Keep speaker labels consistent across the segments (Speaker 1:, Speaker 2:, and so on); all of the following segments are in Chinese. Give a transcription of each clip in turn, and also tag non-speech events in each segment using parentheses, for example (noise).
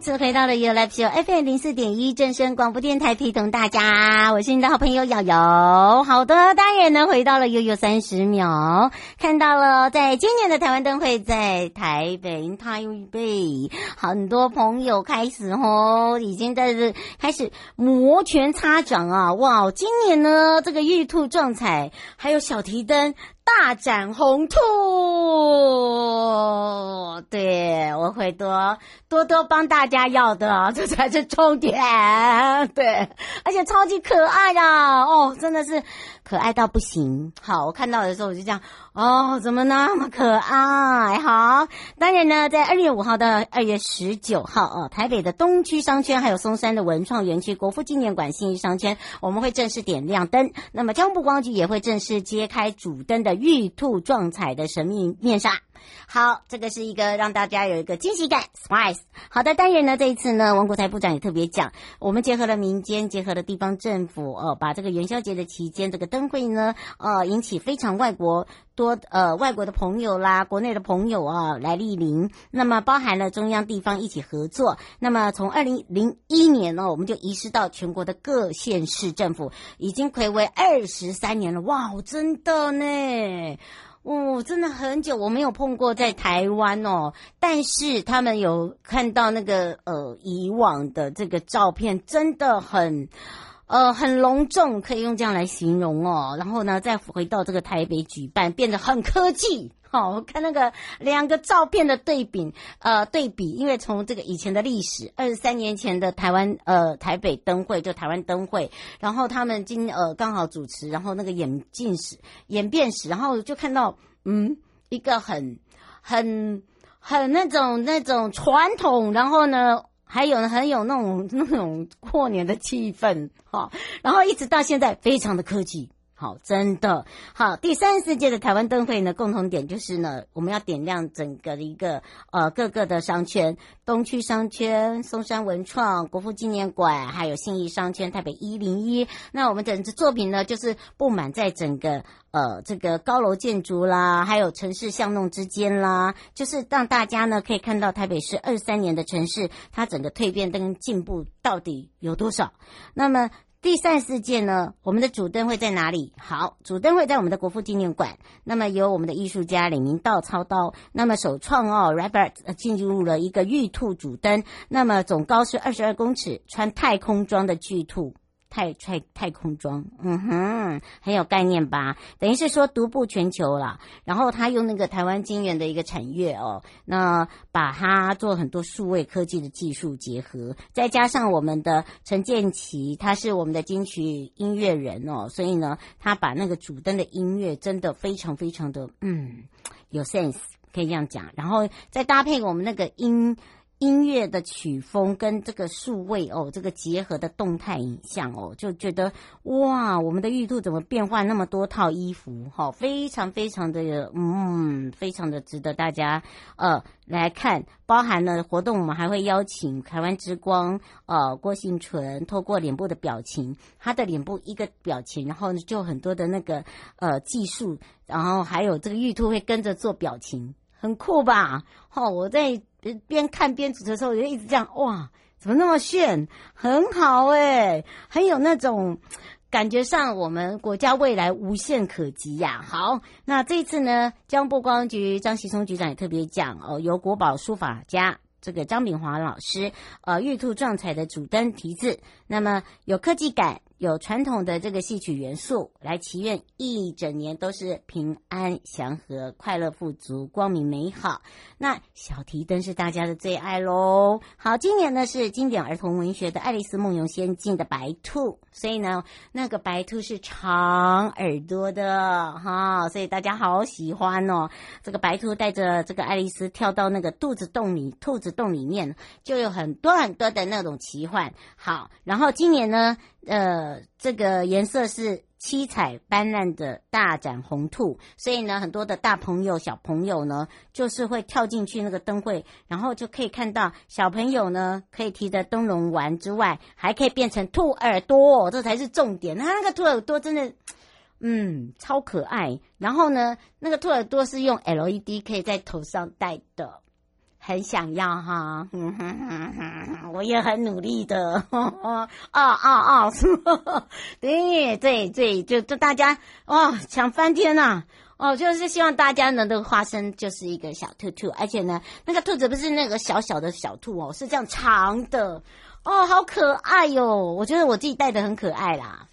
Speaker 1: 次回到了 You Live Show FM 零四点一正声广播电台，陪同大家，我是你的好朋友瑶瑶。好的，当然呢，回到了悠悠三十秒，看到了在今年的台湾灯会在台北，台北很多朋友开始哦，已经在这开始摩拳擦掌啊！哇，今年呢，这个玉兔撞彩，还有小提灯。大展宏图，对，我会多多多帮大家要的，这才是重点。对，而且超级可爱的哦，真的是可爱到不行。好，我看到的时候我就这样，哦，怎么那么可爱？好，当然呢，在二月五号到二月十九号哦，台北的东区商圈还有松山的文创园区、国父纪念馆、信义商圈，我们会正式点亮灯。那么江部光局也会正式揭开主灯的。玉兔撞彩的神秘面纱，好，这个是一个让大家有一个惊喜感，surprise。好的，当然呢，这一次呢，王国才部长也特别讲，我们结合了民间，结合了地方政府，哦，把这个元宵节的期间这个灯会呢，呃，引起非常外国多呃外国的朋友啦，国内的朋友啊来莅临，那么包含了中央地方一起合作，那么从二零零一年呢，我们就移师到全国的各县市政府，已经睽违二十三年了，哇，真的呢。哦，真的很久我没有碰过在台湾哦，但是他们有看到那个呃以往的这个照片，真的很呃很隆重，可以用这样来形容哦。然后呢，再回到这个台北举办，变得很科技。好，我看那个两个照片的对比，呃，对比，因为从这个以前的历史，二十三年前的台湾，呃，台北灯会就台湾灯会，然后他们今呃刚好主持，然后那个演进史、演变史，然后就看到，嗯，一个很、很、很那种那种传统，然后呢，还有呢很有那种那种过年的气氛，哈，然后一直到现在，非常的科技。好，真的好。第三十四届的台湾灯会呢，共同点就是呢，我们要点亮整个的一个呃各个的商圈，东区商圈、松山文创、国父纪念馆，还有信义商圈、台北一零一。那我们整支作品呢，就是布满在整个呃这个高楼建筑啦，还有城市巷弄之间啦，就是让大家呢可以看到台北市二三年的城市，它整个蜕变跟进步到底有多少。那么。第三四届呢，我们的主灯会在哪里？好，主灯会在我们的国父纪念馆。那么由我们的艺术家李明道操刀，那么首创哦，Rabbit 进入了一个玉兔主灯，那么总高是二十二公尺，穿太空装的巨兔。太太太空装，嗯哼，很有概念吧？等于是说独步全球了。然后他用那个台湾晶圆的一个产业哦，那把它做很多数位科技的技术结合，再加上我们的陈建奇，他是我们的金曲音乐人哦，所以呢，他把那个主灯的音乐真的非常非常的嗯有 sense，可以这样讲。然后再搭配我们那个音。音乐的曲风跟这个数位哦，这个结合的动态影像哦，就觉得哇，我们的玉兔怎么变换那么多套衣服？哈，非常非常的嗯，非常的值得大家呃来看。包含了活动，我们还会邀请台湾之光呃郭婞淳，透过脸部的表情，他的脸部一个表情，然后就很多的那个呃技术，然后还有这个玉兔会跟着做表情，很酷吧？哦，我在。边看边主持的时候，我就一直这样哇，怎么那么炫？很好诶、很有那种感觉上，我们国家未来无限可及呀、好，那这一次呢，交通部光局张锡聪局长也特别讲哦，由国宝书法家这个张炳华老师，呃，玉兔撞彩的主灯题字，那么有科技感。有传统的这个戏曲元素，来祈愿一整年都是平安祥和、快乐富足、光明美好。那小提灯是大家的最爱喽。好，今年呢是经典儿童文学的《爱丽丝梦游仙境》的白兔，所以呢那个白兔是长耳朵的哈，所以大家好喜欢哦。这个白兔带着这个爱丽丝跳到那个肚子洞里，兔子洞里面就有很多很多的那种奇幻。好，然后今年呢。呃，这个颜色是七彩斑斓的大展红兔，所以呢，很多的大朋友、小朋友呢，就是会跳进去那个灯会，然后就可以看到小朋友呢，可以提着灯笼玩之外，还可以变成兔耳朵，这才是重点。它那个兔耳朵真的，嗯，超可爱。然后呢，那个兔耳朵是用 LED 可以在头上戴的。很想要哈，嗯哼哼哼，我也很努力的，啊啊啊！对对对，就就大家哦抢翻天呐、啊！哦，就是希望大家呢，这个花生就是一个小兔兔，而且呢，那个兔子不是那个小小的小兔哦，是这样长的。哦，好可爱哟、我觉得我自己戴的很可爱啦，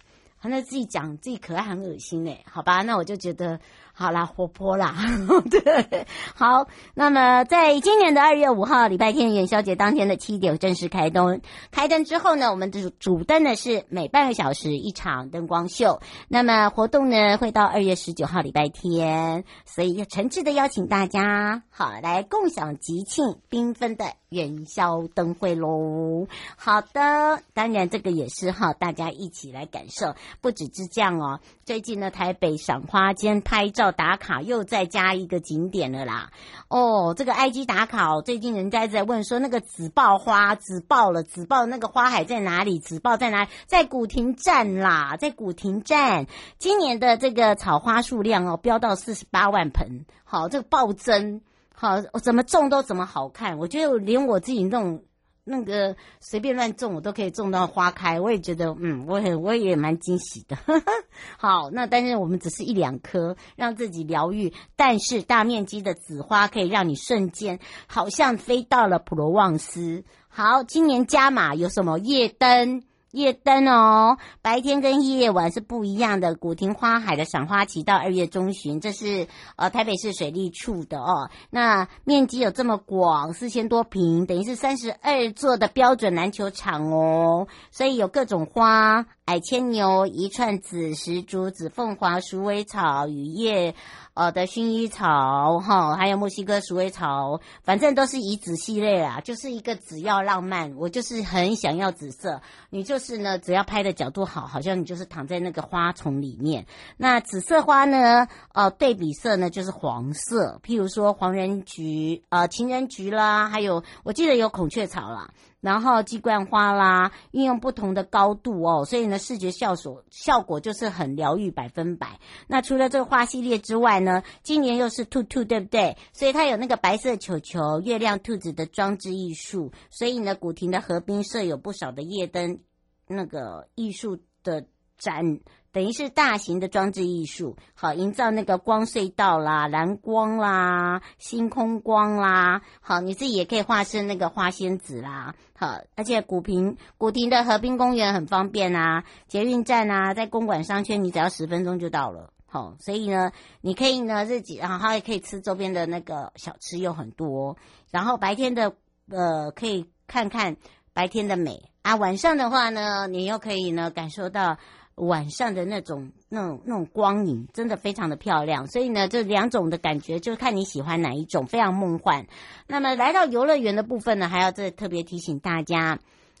Speaker 1: 那自己讲自己可爱很恶心哎，好吧，那我就觉得。好啦，活泼啦，(laughs) 对，好。那么，在今年的二月五号礼拜天元宵节当天的七点正式开灯。开灯之后呢，我们的主灯呢是每半个小时一场灯光秀。那么活动呢会到二月十九号礼拜天，所以要诚挚的邀请大家，好来共享吉庆缤纷的元宵灯会喽。好的，当然这个也是哈，大家一起来感受。不只是这样哦，最近呢台北赏花间拍照。打卡又再加一个景点了啦！哦，这个 IG 打卡，哦最近人家在问说，那个紫爆花紫爆了，紫爆那个花海在哪里？紫爆在哪里？在古亭站啦，在古亭站。今年的这个草花数量哦，飙到四十八万盆，好，这个暴增，好，怎么种都怎么好看。我觉得连我自己弄。那个随便乱种，我都可以种到花开。我也觉得，嗯，我很我也蛮惊喜的。(laughs) 好，那但是我们只是一两颗，让自己疗愈。但是大面积的紫花可以让你瞬间好像飞到了普罗旺斯。好，今年加码有什么夜灯？夜灯哦，白天跟夜晚是不一样的。古亭花海的赏花期到二月中旬，这是呃台北市水利处的哦。那面积有这么广，四千多坪，等于是三十二座的标准篮球场哦。所以有各种花，矮牵牛、一串紫石竹、紫凤凰、鼠尾草、雨叶。呃的薰衣草哈，还有墨西哥鼠尾草，反正都是以紫系列啦，就是一个紫要浪漫，我就是很想要紫色。你就是呢，只要拍的角度好，好像你就是躺在那个花丛里面。那紫色花呢，呃，对比色呢就是黄色，譬如说黄人菊、呃情人菊啦，还有我记得有孔雀草啦。然后鸡冠花啦，运用不同的高度哦，所以呢，视觉效果效果就是很疗愈百分百。那除了这个花系列之外呢，今年又是兔兔，对不对？所以它有那个白色球球、月亮兔子的装置艺术。所以呢，古亭的河滨设有不少的夜灯那个艺术的展。等于是大型的装置艺术，好营造那个光隧道啦、蓝光啦、星空光啦，好你自己也可以化身那个花仙子啦，好，而且古亭古亭的河滨公园很方便啊，捷运站啊，在公馆商圈你只要十分钟就到了，好，所以呢，你可以呢自己，然后也可以吃周边的那个小吃又很多，然后白天的呃可以看看白天的美啊，晚上的话呢，你又可以呢感受到。晚上的那种、那种、那种光影，真的非常的漂亮。所以呢，这两种的感觉，就看你喜欢哪一种，非常梦幻。那么来到游乐园的部分呢，还要再特别提醒大家，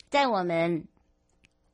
Speaker 1: 在我们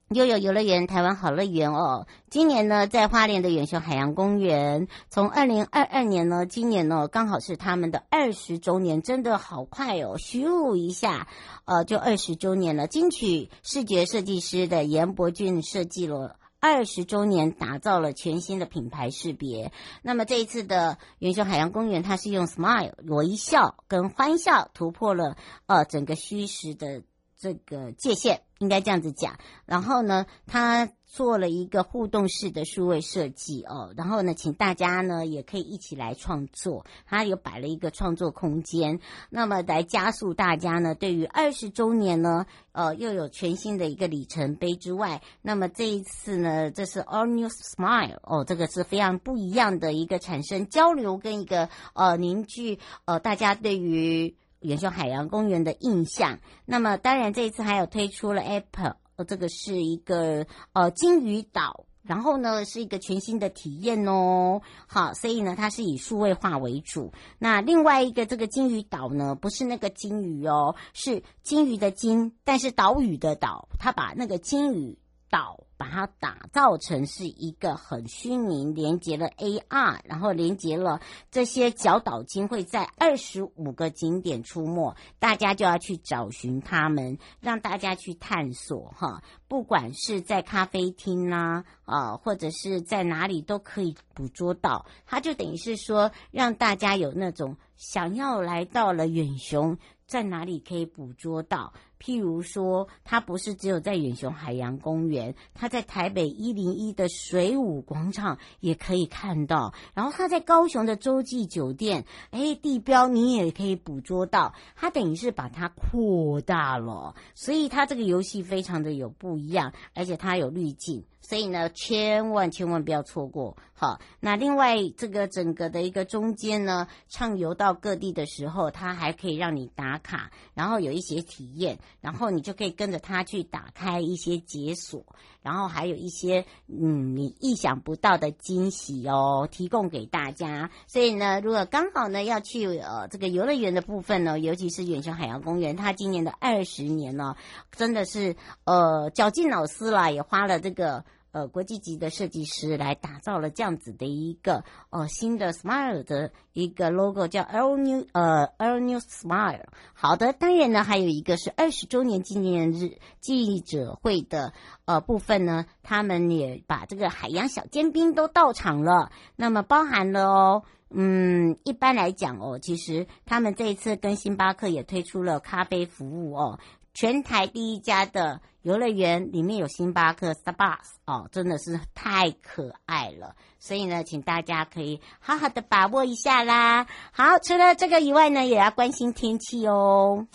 Speaker 1: 悠游游乐园台湾好乐园哦，今年呢，在花莲的远雄海洋公园，从二零二二年呢，今年呢，刚好是他们的二十周年，真的好快哦，咻一下，呃，就二十周年了。金曲视觉设计师的严伯俊设计了。二十周年打造了全新的品牌识别。那么这一次的远雄海洋公园，它是用 smile 微笑跟欢笑突破了呃整个虚实的这个界限，应该这样子讲。然后呢，它做了一个互动式的数位设计哦。然后呢，请大家呢也可以一起来创作。它有摆了一个创作空间，那么来加速大家呢对于二十周年呢，呃，又有全新的一个里程碑之外，那么这一次呢，这是 All New Smile 哦，这个是非常不一样的一个产生交流跟一个呃凝聚呃大家对于。远雄海洋公园的印象，那么当然这一次还有推出了 Apple，这个是一个呃金鱼岛，然后呢是一个全新的体验哦。好，所以呢它是以数位化为主。那另外一个这个金鱼岛呢，不是那个金鱼哦，是金鱼的金，但是岛屿的岛，它把那个金鱼岛。把它打造成是一个很虚拟，连接了 AR，然后连接了这些角岛鲸会在二十五个景点出没，大家就要去找寻他们，让大家去探索哈。不管是在咖啡厅啦，啊，或者是在哪里都可以捕捉到。它就等于是说，让大家有那种想要来到了远雄，在哪里可以捕捉到。譬如说，它不是只有在远雄海洋公园，它在台北一零一的水舞广场也可以看到。然后它在高雄的洲际酒店，哎，地标你也可以捕捉到。它等于是把它扩大了，所以它这个游戏非常的有不一样，而且它有滤镜。所以呢，千万千万不要错过。好，那另外这个整个的一个中间呢，畅游到各地的时候，它还可以让你打卡，然后有一些体验，然后你就可以跟着它去打开一些解锁，然后还有一些嗯你意想不到的惊喜哦，提供给大家。所以呢，如果刚好呢要去呃这个游乐园的部分呢，尤其是远雄海洋公园，它今年的二十年呢，真的是呃绞尽脑汁啦，也花了这个。呃，国际级的设计师来打造了这样子的一个呃新的 Smile 的一个 logo，叫 L New 呃 L New Smile。好的，当然呢，还有一个是二十周年纪念日记者会的呃部分呢，他们也把这个海洋小尖兵都到场了。那么包含了哦，嗯，一般来讲哦，其实他们这一次跟星巴克也推出了咖啡服务哦。全台第一家的游乐园里面有星巴克 Starbucks 哦，真的是太可爱了，所以呢，请大家可以好好的把握一下啦。好，除了这个以外呢，也要关心天气哦。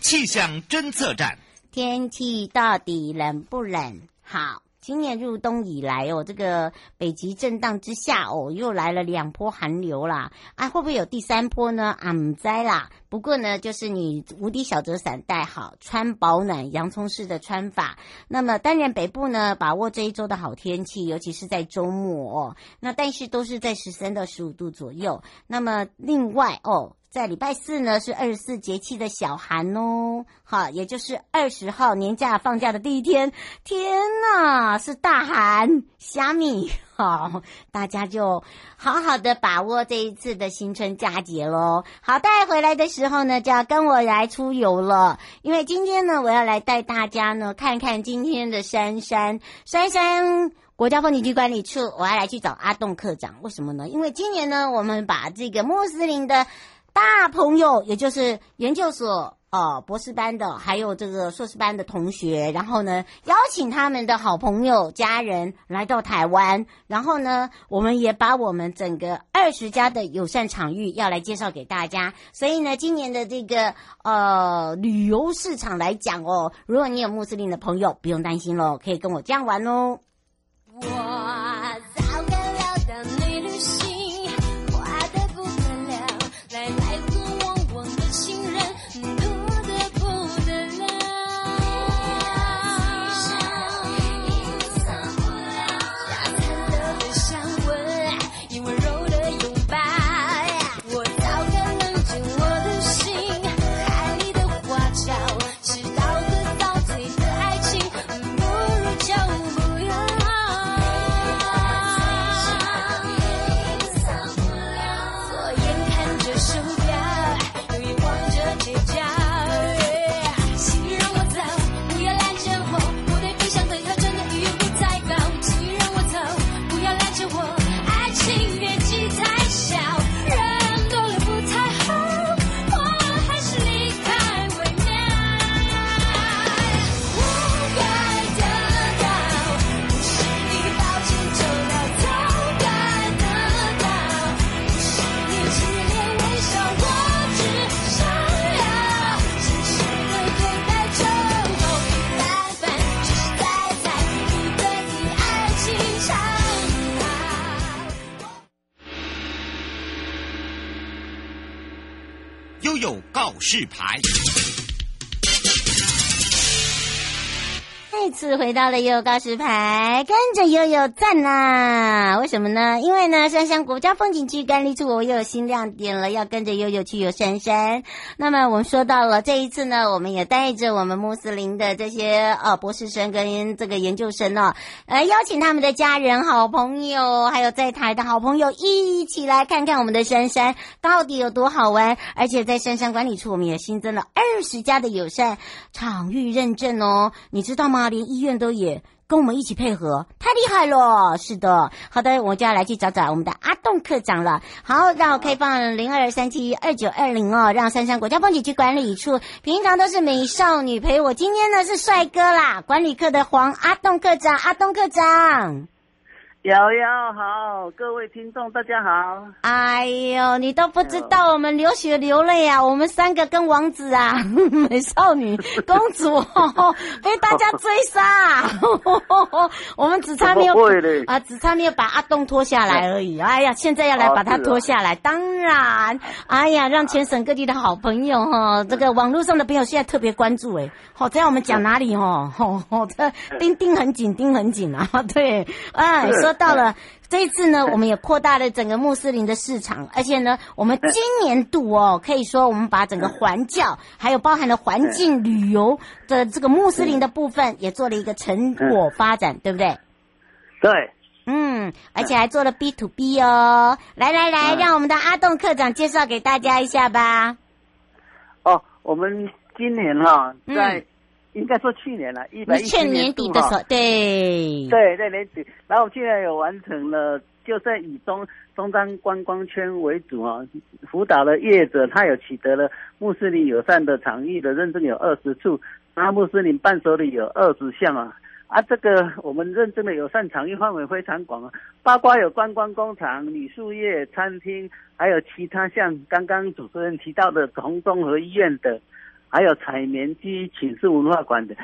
Speaker 2: 气象侦测站，
Speaker 1: 天气到底冷不冷？好。今年入冬以来哦，这个北极震荡之下哦，又来了两波寒流啦。啊，会不会有第三波呢？啊，唔知啦。不过呢，就是你无敌小折伞带好，穿保暖洋葱式的穿法。那么当然北部呢，把握这一周的好天气，尤其是在周末哦。那但是都是在十三到十五度左右。那么另外哦。在礼拜四呢，是二十四节气的小寒哦，好，也就是二十号年假放假的第一天。天呐，是大寒虾米，(laughs) 好，大家就好好的把握这一次的新春佳节喽。好，带回来的时候呢，就要跟我来出游了，因为今天呢，我要来带大家呢看看今天的杉杉杉杉国家风景区管理处，我要来去找阿栋科长。为什么呢？因为今年呢，我们把这个穆斯林的。大朋友，也就是研究所哦，博士班的，还有这个硕士班的同学，然后呢，邀请他们的好朋友、家人来到台湾，然后呢，我们也把我们整个二十家的友善场域要来介绍给大家。所以呢，今年的这个呃旅游市场来讲哦，如果你有穆斯林的朋友，不用担心喽，可以跟我这样玩哦。回到了悠悠告示牌，跟着悠悠赞呐！为什么呢？因为呢，杉山国家风景区管理处我又有新亮点了，要跟着悠悠去游杉山。那么我们说到了这一次呢，我们也带着我们穆斯林的这些呃博士生跟这个研究生哦，呃，邀请他们的家人、好朋友，还有在台的好朋友一起来看看我们的杉山到底有多好玩。而且在杉山管理处，我们也新增了二十家的友善场域认证哦，你知道吗？连医院都也跟我们一起配合，太厉害了！是的，好的，我就要来去找找我们的阿栋科长了。好，让我开放零二三七二九二零哦，让珊珊国家风景区管理处平常都是美少女陪我，今天呢是帅哥啦，管理课的黄阿栋科长，阿栋科长。
Speaker 3: 瑶瑶好，各位听众大家好。
Speaker 1: 哎呦，你都不知道我们流血流泪啊！我们三个跟王子啊，(laughs) 美少女公主被大家追杀，(laughs) 我们只差没有啊，只差没有把阿栋拖下来而已。哎呀，现在要来把他拖下来，当然，哎呀，让全省各地的好朋友哈，这个网络上的朋友现在特别关注哎，好，这样我们讲哪里哈？哦，这盯盯很紧，盯很紧啊，对，哎，说。到了这一次呢，我们也扩大了整个穆斯林的市场，而且呢，(laughs) 我们今年度哦，可以说我们把整个环教，还有包含了环境旅游的这个穆斯林的部分，也做了一个成果发展，对不对？
Speaker 3: 对，
Speaker 1: 嗯，而且还做了 B to B 哦。来来来，让我们的阿栋课长介绍给大家一下吧。
Speaker 3: 哦，我们今年哈在。应该说去年了，一百一十
Speaker 1: 年底的时候，对
Speaker 3: 对对年底，然后现在有完成了，就在以中中山观光圈为主啊，辅导的业者他有取得了穆斯林友善的场域的认证有二十处，那穆斯林伴手礼有二十项啊，啊这个我们认证的友善场域范围非常广啊，包括有观光工厂、旅宿业、餐厅，还有其他像刚刚主持人提到的从综合医院的。还有采棉机、寝室文化馆的，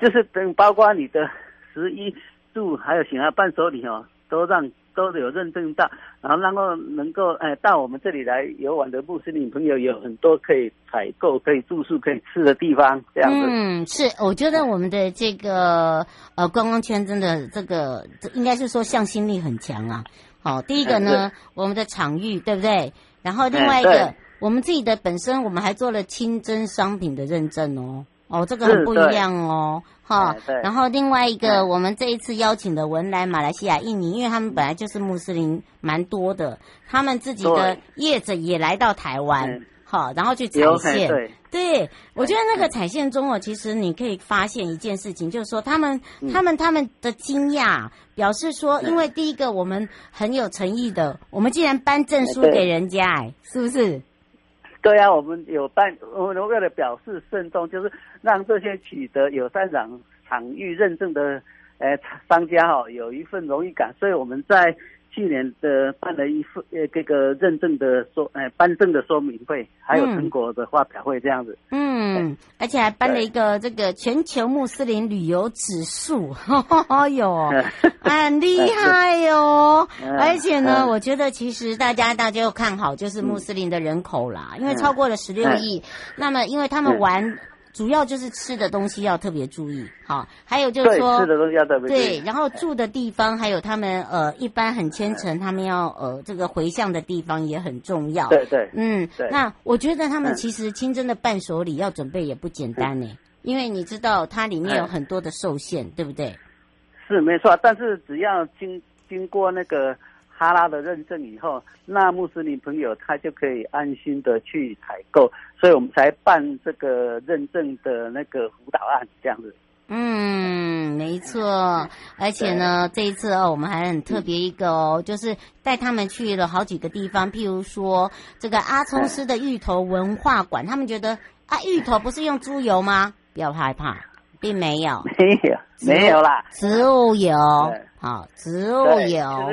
Speaker 3: 就是等包括你的食衣住，还有其他伴手礼哦，都让都有认证到，然后然后能够哎到我们这里来游玩的穆斯林朋友有很多可以采购、可以住宿、可以吃的地方，这样子。
Speaker 1: 嗯，是，我觉得我们的这个呃观光圈真的这个应该是说向心力很强啊。好，第一个呢，我们的场域对不对？然后另外一个。我们自己的本身，我们还做了清真商品的认证哦，哦，这个很不一样哦，哈。然后另外一个，我们这一次邀请的文莱、马来西亚、印尼，因为他们本来就是穆斯林蛮多的，他们自己的业者也来到台湾，好，然后去采线。对，对，我觉得那个采线中哦，其实你可以发现一件事情，就是说他们、他们、他们的惊讶，表示说，因为第一个我们很有诚意的，我们竟然颁证书给人家，哎，是不是？
Speaker 3: 对啊，我们有办，我们为了表示慎重，就是让这些取得友善场场域认证的呃商家哈、有一份荣誉感，所以我们在。去年的办了一份呃这个认证的说呃颁证的说明会，还有成果的发表会这样子。
Speaker 1: 嗯，而且还办了一个这个全球穆斯林旅游指数，(laughs) 哎呦，很厉害哟！(laughs) 而且呢，我觉得其实大家大家又看好就是穆斯林的人口啦，因为超过了十六亿。那么因为他们玩。主要就是吃的东西要特别注意，好，还有就是说，
Speaker 3: 吃的东西要特别注意，
Speaker 1: 对，然后住的地方，还有他们呃，一般很虔诚，他们要呃这个回向的地方也很重要，
Speaker 3: 对对，
Speaker 1: 嗯，对，那我觉得他们其实清真的伴手礼要准备也不简单呢，因为你知道它里面有很多的受限，对不对？
Speaker 3: 是没错，但是只要经经过那个。哈拉的认证以后，那穆斯林朋友他就可以安心的去采购，所以我们才办这个认证的那个辅导案这样子。
Speaker 1: 嗯，没错，而且呢，这一次哦，我们还很特别一个哦，就是带他们去了好几个地方，譬如说这个阿聪斯的芋头文化馆，他们觉得啊，芋头不是用猪油吗？不要害怕，并没有，(laughs)
Speaker 3: 没有，没有啦，
Speaker 1: 植物油，好，植物油。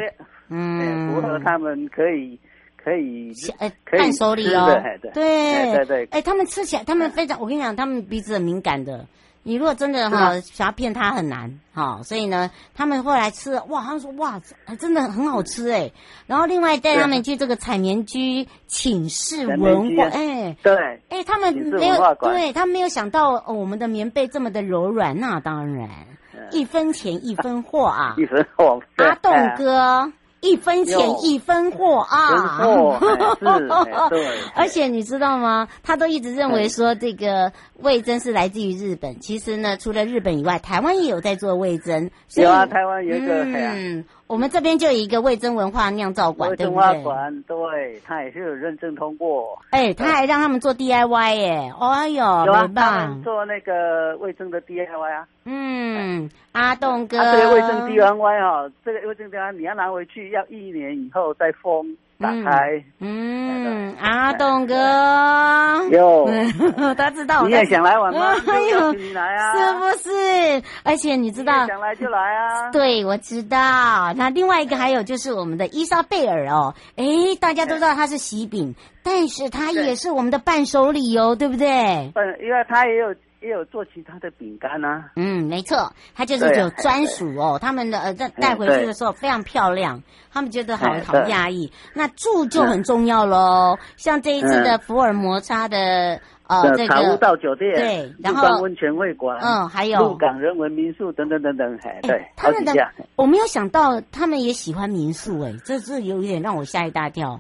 Speaker 3: 嗯，符合他们可以可以
Speaker 1: 哎伴手礼哦，
Speaker 3: 对对对，哎，
Speaker 1: 他们吃起来，他们非常，我跟你讲，他们鼻子很敏感的，你如果真的哈想要骗他很难哈，所以呢，他们后来吃哇，他们说哇，真的很好吃哎。然后另外带他们去这个采棉居寝室文化，哎，
Speaker 3: 对，
Speaker 1: 哎，他们没有，对他们没有想到哦，我们的棉被这么的柔软，那当然，一分钱一分货啊，(laughs)
Speaker 3: 一分货，
Speaker 1: 阿栋哥。一分钱一分货啊！(laughs) 而且你知道吗？他都一直认为说这个味增是来自于日本。其实呢，除了日本以外，台湾也有在做味增。
Speaker 3: 有啊，台湾有一个。
Speaker 1: 嗯，我们这边就有一个味噌文化酿造馆，对不对？
Speaker 3: 文化馆，对，他也是有认证通过。
Speaker 1: 哎，他还让他们做 DIY 耶！哎呦，没办法，
Speaker 3: 做那个味噌的 DIY 啊。
Speaker 1: 嗯，阿栋哥，
Speaker 3: 这个味噌 DIY 哈，这个味噌 DIY 你要拿回去，要一年以后再封打开。
Speaker 1: 嗯，阿栋哥，
Speaker 3: 有，(laughs)
Speaker 1: 他知道。
Speaker 3: 你也想来玩吗？哎呦，你来啊！
Speaker 1: 是不是？而且你知道，
Speaker 3: 想来就来啊！
Speaker 1: 对，我知道。那另外一个还有就是我们的伊莎贝尔哦，哎，大家都知道它是喜饼，但是它也是我们的伴手礼哦，对不对？
Speaker 3: 嗯，因为它也有。也有做其他的饼干呢，
Speaker 1: 嗯，没错，它就是有专属哦。他们的呃，在带回去的时候非常漂亮，他们觉得好好讶异。那住就很重要喽，像这一次的福尔摩沙的呃这个
Speaker 3: 茶屋道酒店，
Speaker 1: 对，然后
Speaker 3: 温泉会馆，
Speaker 1: 嗯，还有
Speaker 3: 鹿港人文民宿等等等等，哎，对，
Speaker 1: 他们的我没有想到他们也喜欢民宿，哎，这是有一点让我吓一大跳。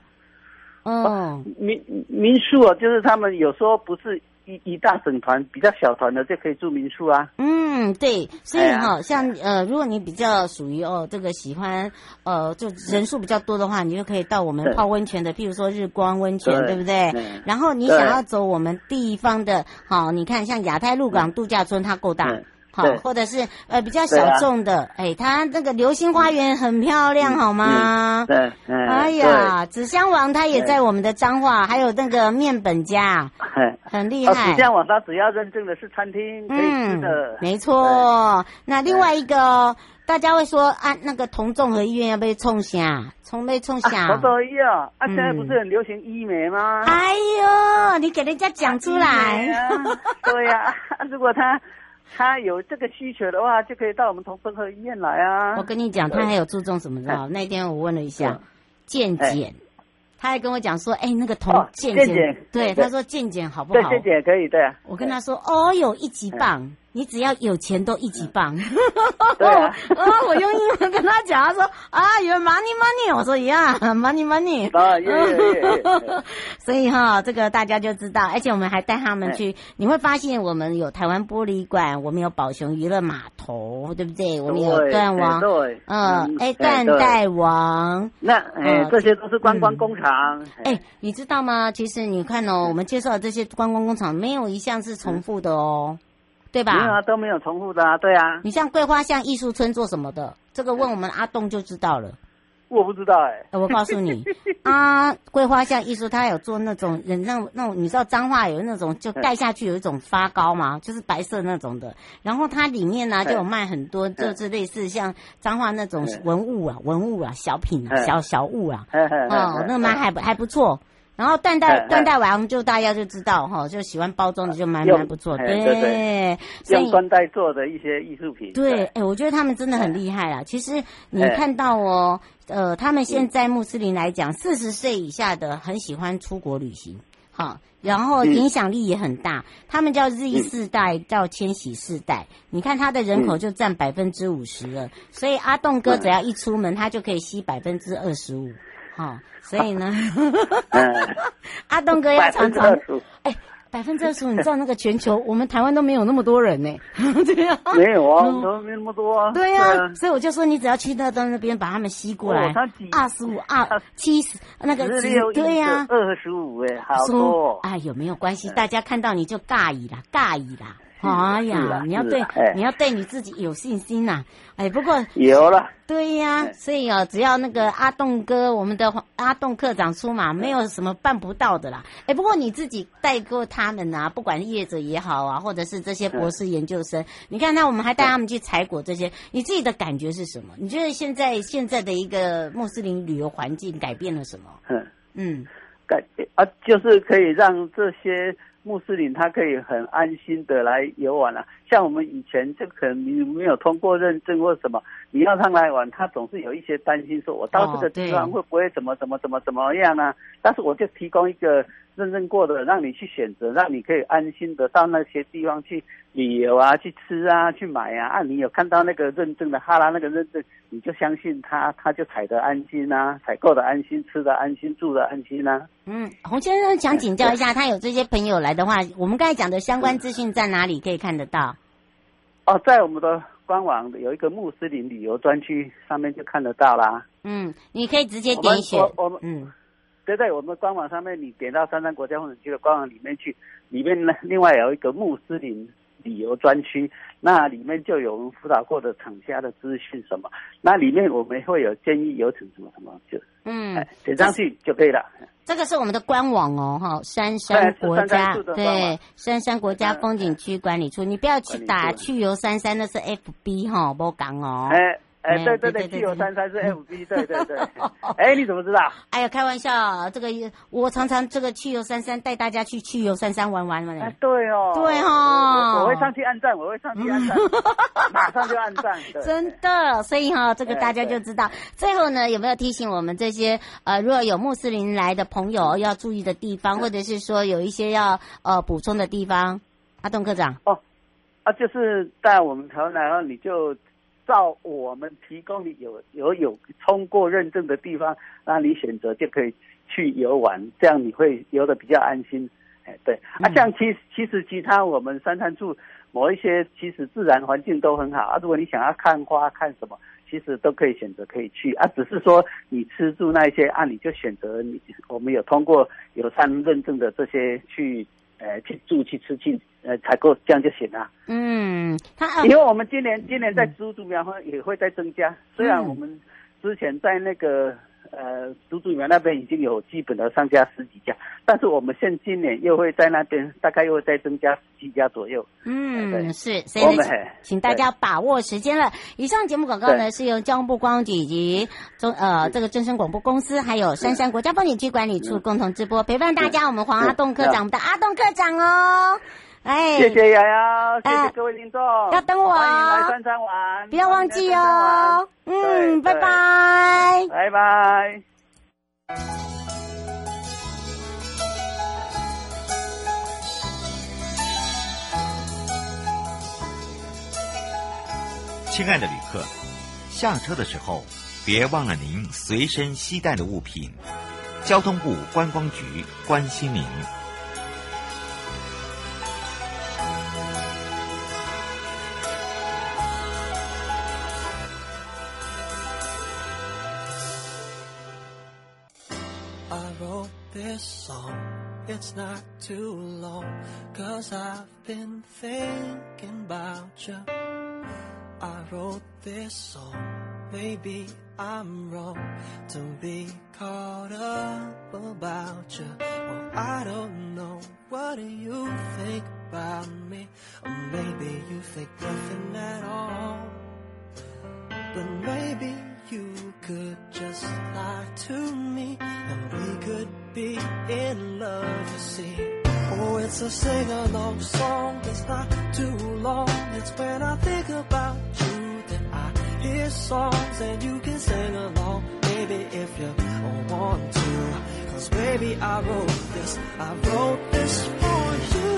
Speaker 1: 哦，
Speaker 3: 民民宿啊，就是他们有时候不是。一一大整团比较小团的就可以住民宿啊。
Speaker 1: 嗯，对，所以哈，像呃，如果你比较属于哦这个喜欢呃就人数比较多的话，你就可以到我们泡温泉的，譬如说日光温泉，对不对？然后你想要走我们地方的，好，你看像亚太鹿港度假村，它够大。好，或者是呃比较小众的，哎，它那个流星花园很漂亮，好吗？
Speaker 3: 对，
Speaker 1: 哎呀，纸箱王它也在我们的彰化，还有那个面本家，很厉害。
Speaker 3: 纸箱王它只要认证的是餐厅可以吃的，
Speaker 1: 没错。那另外一个，大家会说啊，那个同综合医院要被冲下，冲被冲下。
Speaker 3: 同综合医院啊，现在不是很流行医美吗？
Speaker 1: 哎呦，你给人家讲出来。
Speaker 3: 对呀，如果他。他有这个需求的话，就可以到我们同仁和医院来啊。
Speaker 1: 我跟你讲，他还有注重什么知道？那天我问了一下，健检，他还跟我讲说，哎，那个同健检，对，他说健检好不好？
Speaker 3: 健检可以，对啊。
Speaker 1: 我跟他说，哦哟，一级棒。你只要有钱都一级棒，
Speaker 3: 对啊，(laughs)
Speaker 1: 我用英文跟他讲，他说啊，Your money money，我说一样，money money，所以哈，这个大家就知道，而且我们还带他们去，你会发现我们有台湾玻璃馆，我们有宝熊娱乐码头，对不对？我们有断王，
Speaker 3: 对，
Speaker 1: 嗯，哎，断代王，
Speaker 3: 那哎，这些都是观光工厂，
Speaker 1: 哎，你知道吗？其实你看哦，我们介绍的这些观光工厂，没有一项是重复的哦。对吧？
Speaker 3: 没有啊，都没有重复的啊，对啊。
Speaker 1: 你像桂花巷艺术村做什么的？这个问我们阿栋就知道了。
Speaker 3: 我不知道哎、
Speaker 1: 欸。我告诉你，(laughs) 啊，桂花巷艺术，他有做那种人那那种，你知道脏话有那种就盖下去有一种发糕吗？就是白色那种的。然后它里面呢就有卖很多，就是类似像脏话那种文物啊、文物啊、小品啊、小小物啊。哦，那蛮还不还不错。然后断代断代王就大家就知道哈，就喜欢包装的就蛮蛮不错，对对对，
Speaker 3: 用缎带做的一些艺术品。
Speaker 1: 对，哎，我觉得他们真的很厉害啊。其实你看到哦，呃，他们现在穆斯林来讲，四十岁以下的很喜欢出国旅行，哈，然后影响力也很大。他们叫 Z 世代，到千禧世代。你看他的人口就占百分之五十了，所以阿栋哥只要一出门，他就可以吸百分之二十五。好。所以呢，(laughs) (laughs) 阿东哥要常常哎，百分之二十五，你知道那个全球，我们台湾都没有那么多人呢，(laughs) 对呀，
Speaker 3: 没有啊，都没那么多啊，
Speaker 1: 对呀，所以我就说，你只要去那到那边把他们吸过来，二十五、二七十那个几，对呀，
Speaker 3: 二十五哎，好多，
Speaker 1: 哎，有没有关系？大家看到你就尬意啦，尬意啦。哎呀，你要对你要对你自己有信心呐！哎，不过
Speaker 3: 有了，
Speaker 1: 对呀，所以哦，只要那个阿栋哥，我们的阿栋课长出马，没有什么办不到的啦。哎，不过你自己带过他们呐，不管业者也好啊，或者是这些博士研究生，你看，那我们还带他们去采果这些，你自己的感觉是什么？你觉得现在现在的一个穆斯林旅游环境改变了什么？
Speaker 3: 嗯
Speaker 1: 嗯，
Speaker 3: 改啊，就是可以让这些。穆斯林他可以很安心的来游玩了，啊，像我们以前就可能你没有通过认证或什么，你要他来玩，他总是有一些担心，说我到这个地方会不会怎么怎么怎么怎么样呢，啊？但是我就提供一个。认证过的，让你去选择，让你可以安心的到那些地方去旅游啊，去吃啊，去买啊。啊，你有看到那个认证的哈拉那个认证，你就相信他，他就采得安心啊，采购的安心，吃的安心，住的安心啊。
Speaker 1: 嗯，洪先生想请教一下，他有这些朋友来的话，我们刚才讲的相关资讯在哪里可以看得到？
Speaker 3: 哦，在我们的官网有一个穆斯林旅游专区，上面就看得到啦。
Speaker 1: 嗯，你可以直接点选。
Speaker 3: 我，我们嗯。就在我们官网上面，你点到三山国家风景区的官网里面去，里面呢，另外有一个穆斯林旅游专区，那里面就有我们辅导过的厂家的资讯什么，那里面我们会有建议游程什么什么，就嗯，点上去就可以了。
Speaker 1: 这个是我们的官网哦，哈，三山国家对，三山国家风景区管理处，你不要去打去游三山，那是 FB 哈，不讲哦。
Speaker 3: 哎，对对对，去游三三是 FB，对对对。(laughs) 哎，你怎么知道？
Speaker 1: 哎呀，开玩笑，这个我常常这个去游三三带大家去去游三三玩玩嘛。
Speaker 3: 哎，对哦，
Speaker 1: 对哈，
Speaker 3: 我会上去按赞，我会上去按赞，(laughs) 马上就按赞。
Speaker 1: 真的，所以哈，这个大家就知道。最后呢，有没有提醒我们这些呃，如果有穆斯林来的朋友要注意的地方，或者是说有一些要呃补充的地方？阿栋科长。哦，
Speaker 3: 啊，就是在我们台湾来，你就。照我们提供你有有有通过认证的地方，那你选择就可以去游玩，这样你会游得比较安心。哎，对，啊，像其其实其他我们三山处某一些其实自然环境都很好啊。如果你想要看花看什么，其实都可以选择可以去啊。只是说你吃住那一些啊，你就选择你我们有通过友善认证的这些去。呃，去住去吃去，呃，采购这样就行了。
Speaker 1: 嗯，他
Speaker 3: 因为我们今年今年在猪猪苗也会再增加，虽然我们之前在那个。呃，猪肚苗那边已经有基本的商家十几家，但是我们现今年又会在那边大概又会再增加十几家左右。
Speaker 1: 嗯，是，所以呢，请大家把握时间了。以上节目广告呢，是由交通部观光局以及中呃这个正声广播公司，还有三山国家风景区管理处共同直播，陪伴大家。我们黄阿栋科长，我们的阿栋科长哦。哎，
Speaker 3: 谢谢瑶瑶，谢谢各位听众，
Speaker 1: 要等我，
Speaker 3: 欢迎来玩，
Speaker 1: 不要忘记哦。嗯，拜拜，
Speaker 3: 拜拜。
Speaker 2: 亲爱的旅客，下车的时候别忘了您随身携带的物品。交通部观光局关心您。not too long Cause I've been thinking about you I wrote this song Maybe I'm wrong To be caught up about you Well, I don't know What do you think about me? Or maybe you think nothing at all. But maybe you could just lie to me and we could be in love, you see. Oh, it's a sing-along song that's not too long. It's when I think about you that I hear songs and you can sing along, baby, if you want to. Cause baby, I wrote this, I wrote this for you.